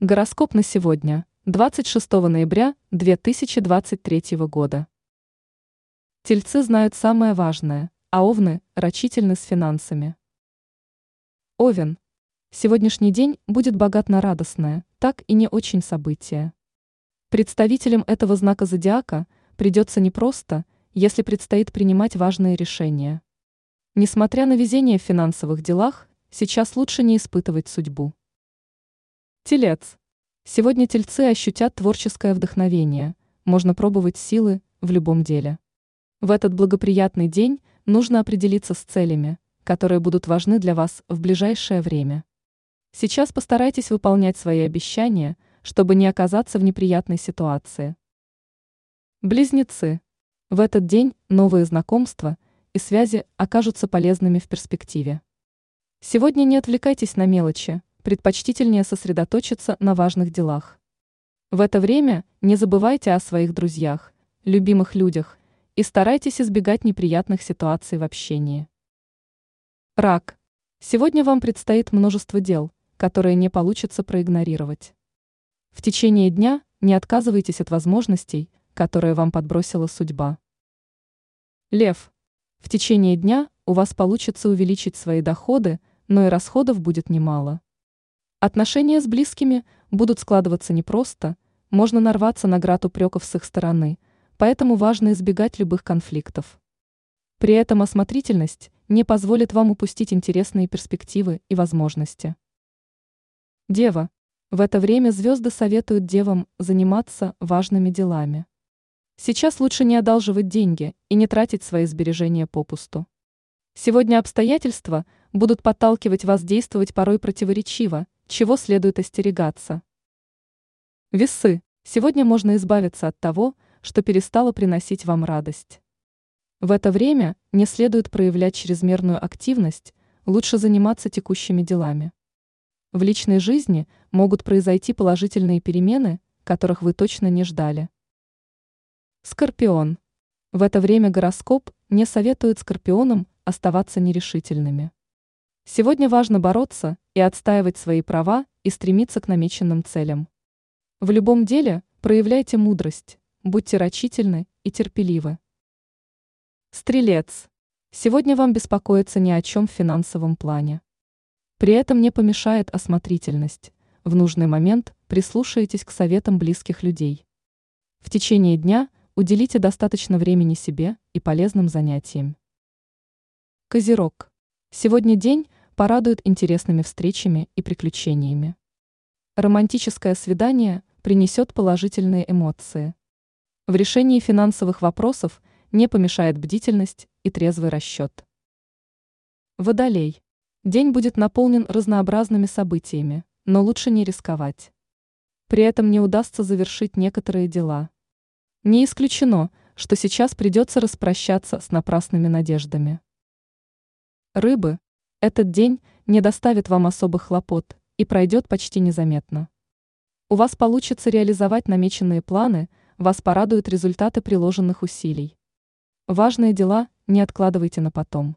Гороскоп на сегодня, 26 ноября 2023 года. Тельцы знают самое важное, а овны – рачительны с финансами. Овен. Сегодняшний день будет богат на радостное, так и не очень событие. Представителям этого знака зодиака придется непросто, если предстоит принимать важные решения. Несмотря на везение в финансовых делах, сейчас лучше не испытывать судьбу. Телец. Сегодня тельцы ощутят творческое вдохновение, можно пробовать силы в любом деле. В этот благоприятный день нужно определиться с целями, которые будут важны для вас в ближайшее время. Сейчас постарайтесь выполнять свои обещания, чтобы не оказаться в неприятной ситуации. Близнецы. В этот день новые знакомства и связи окажутся полезными в перспективе. Сегодня не отвлекайтесь на мелочи, предпочтительнее сосредоточиться на важных делах. В это время не забывайте о своих друзьях, любимых людях и старайтесь избегать неприятных ситуаций в общении. Рак. Сегодня вам предстоит множество дел, которые не получится проигнорировать. В течение дня не отказывайтесь от возможностей, которые вам подбросила судьба. Лев. В течение дня у вас получится увеличить свои доходы, но и расходов будет немало. Отношения с близкими будут складываться непросто, можно нарваться на град упреков с их стороны, поэтому важно избегать любых конфликтов. При этом осмотрительность не позволит вам упустить интересные перспективы и возможности. Дева. В это время звезды советуют девам заниматься важными делами. Сейчас лучше не одалживать деньги и не тратить свои сбережения попусту. Сегодня обстоятельства будут подталкивать вас действовать порой противоречиво, чего следует остерегаться? Весы. Сегодня можно избавиться от того, что перестало приносить вам радость. В это время не следует проявлять чрезмерную активность, лучше заниматься текущими делами. В личной жизни могут произойти положительные перемены, которых вы точно не ждали. Скорпион. В это время гороскоп не советует скорпионам оставаться нерешительными. Сегодня важно бороться и отстаивать свои права и стремиться к намеченным целям. В любом деле проявляйте мудрость, будьте рачительны и терпеливы. Стрелец. Сегодня вам беспокоиться ни о чем в финансовом плане. При этом не помешает осмотрительность. В нужный момент прислушайтесь к советам близких людей. В течение дня уделите достаточно времени себе и полезным занятиям. Козерог. Сегодня день, порадует интересными встречами и приключениями. Романтическое свидание принесет положительные эмоции. В решении финансовых вопросов не помешает бдительность и трезвый расчет. Водолей. День будет наполнен разнообразными событиями, но лучше не рисковать. При этом не удастся завершить некоторые дела. Не исключено, что сейчас придется распрощаться с напрасными надеждами. Рыбы, этот день не доставит вам особых хлопот и пройдет почти незаметно. У вас получится реализовать намеченные планы, вас порадуют результаты приложенных усилий. Важные дела не откладывайте на потом.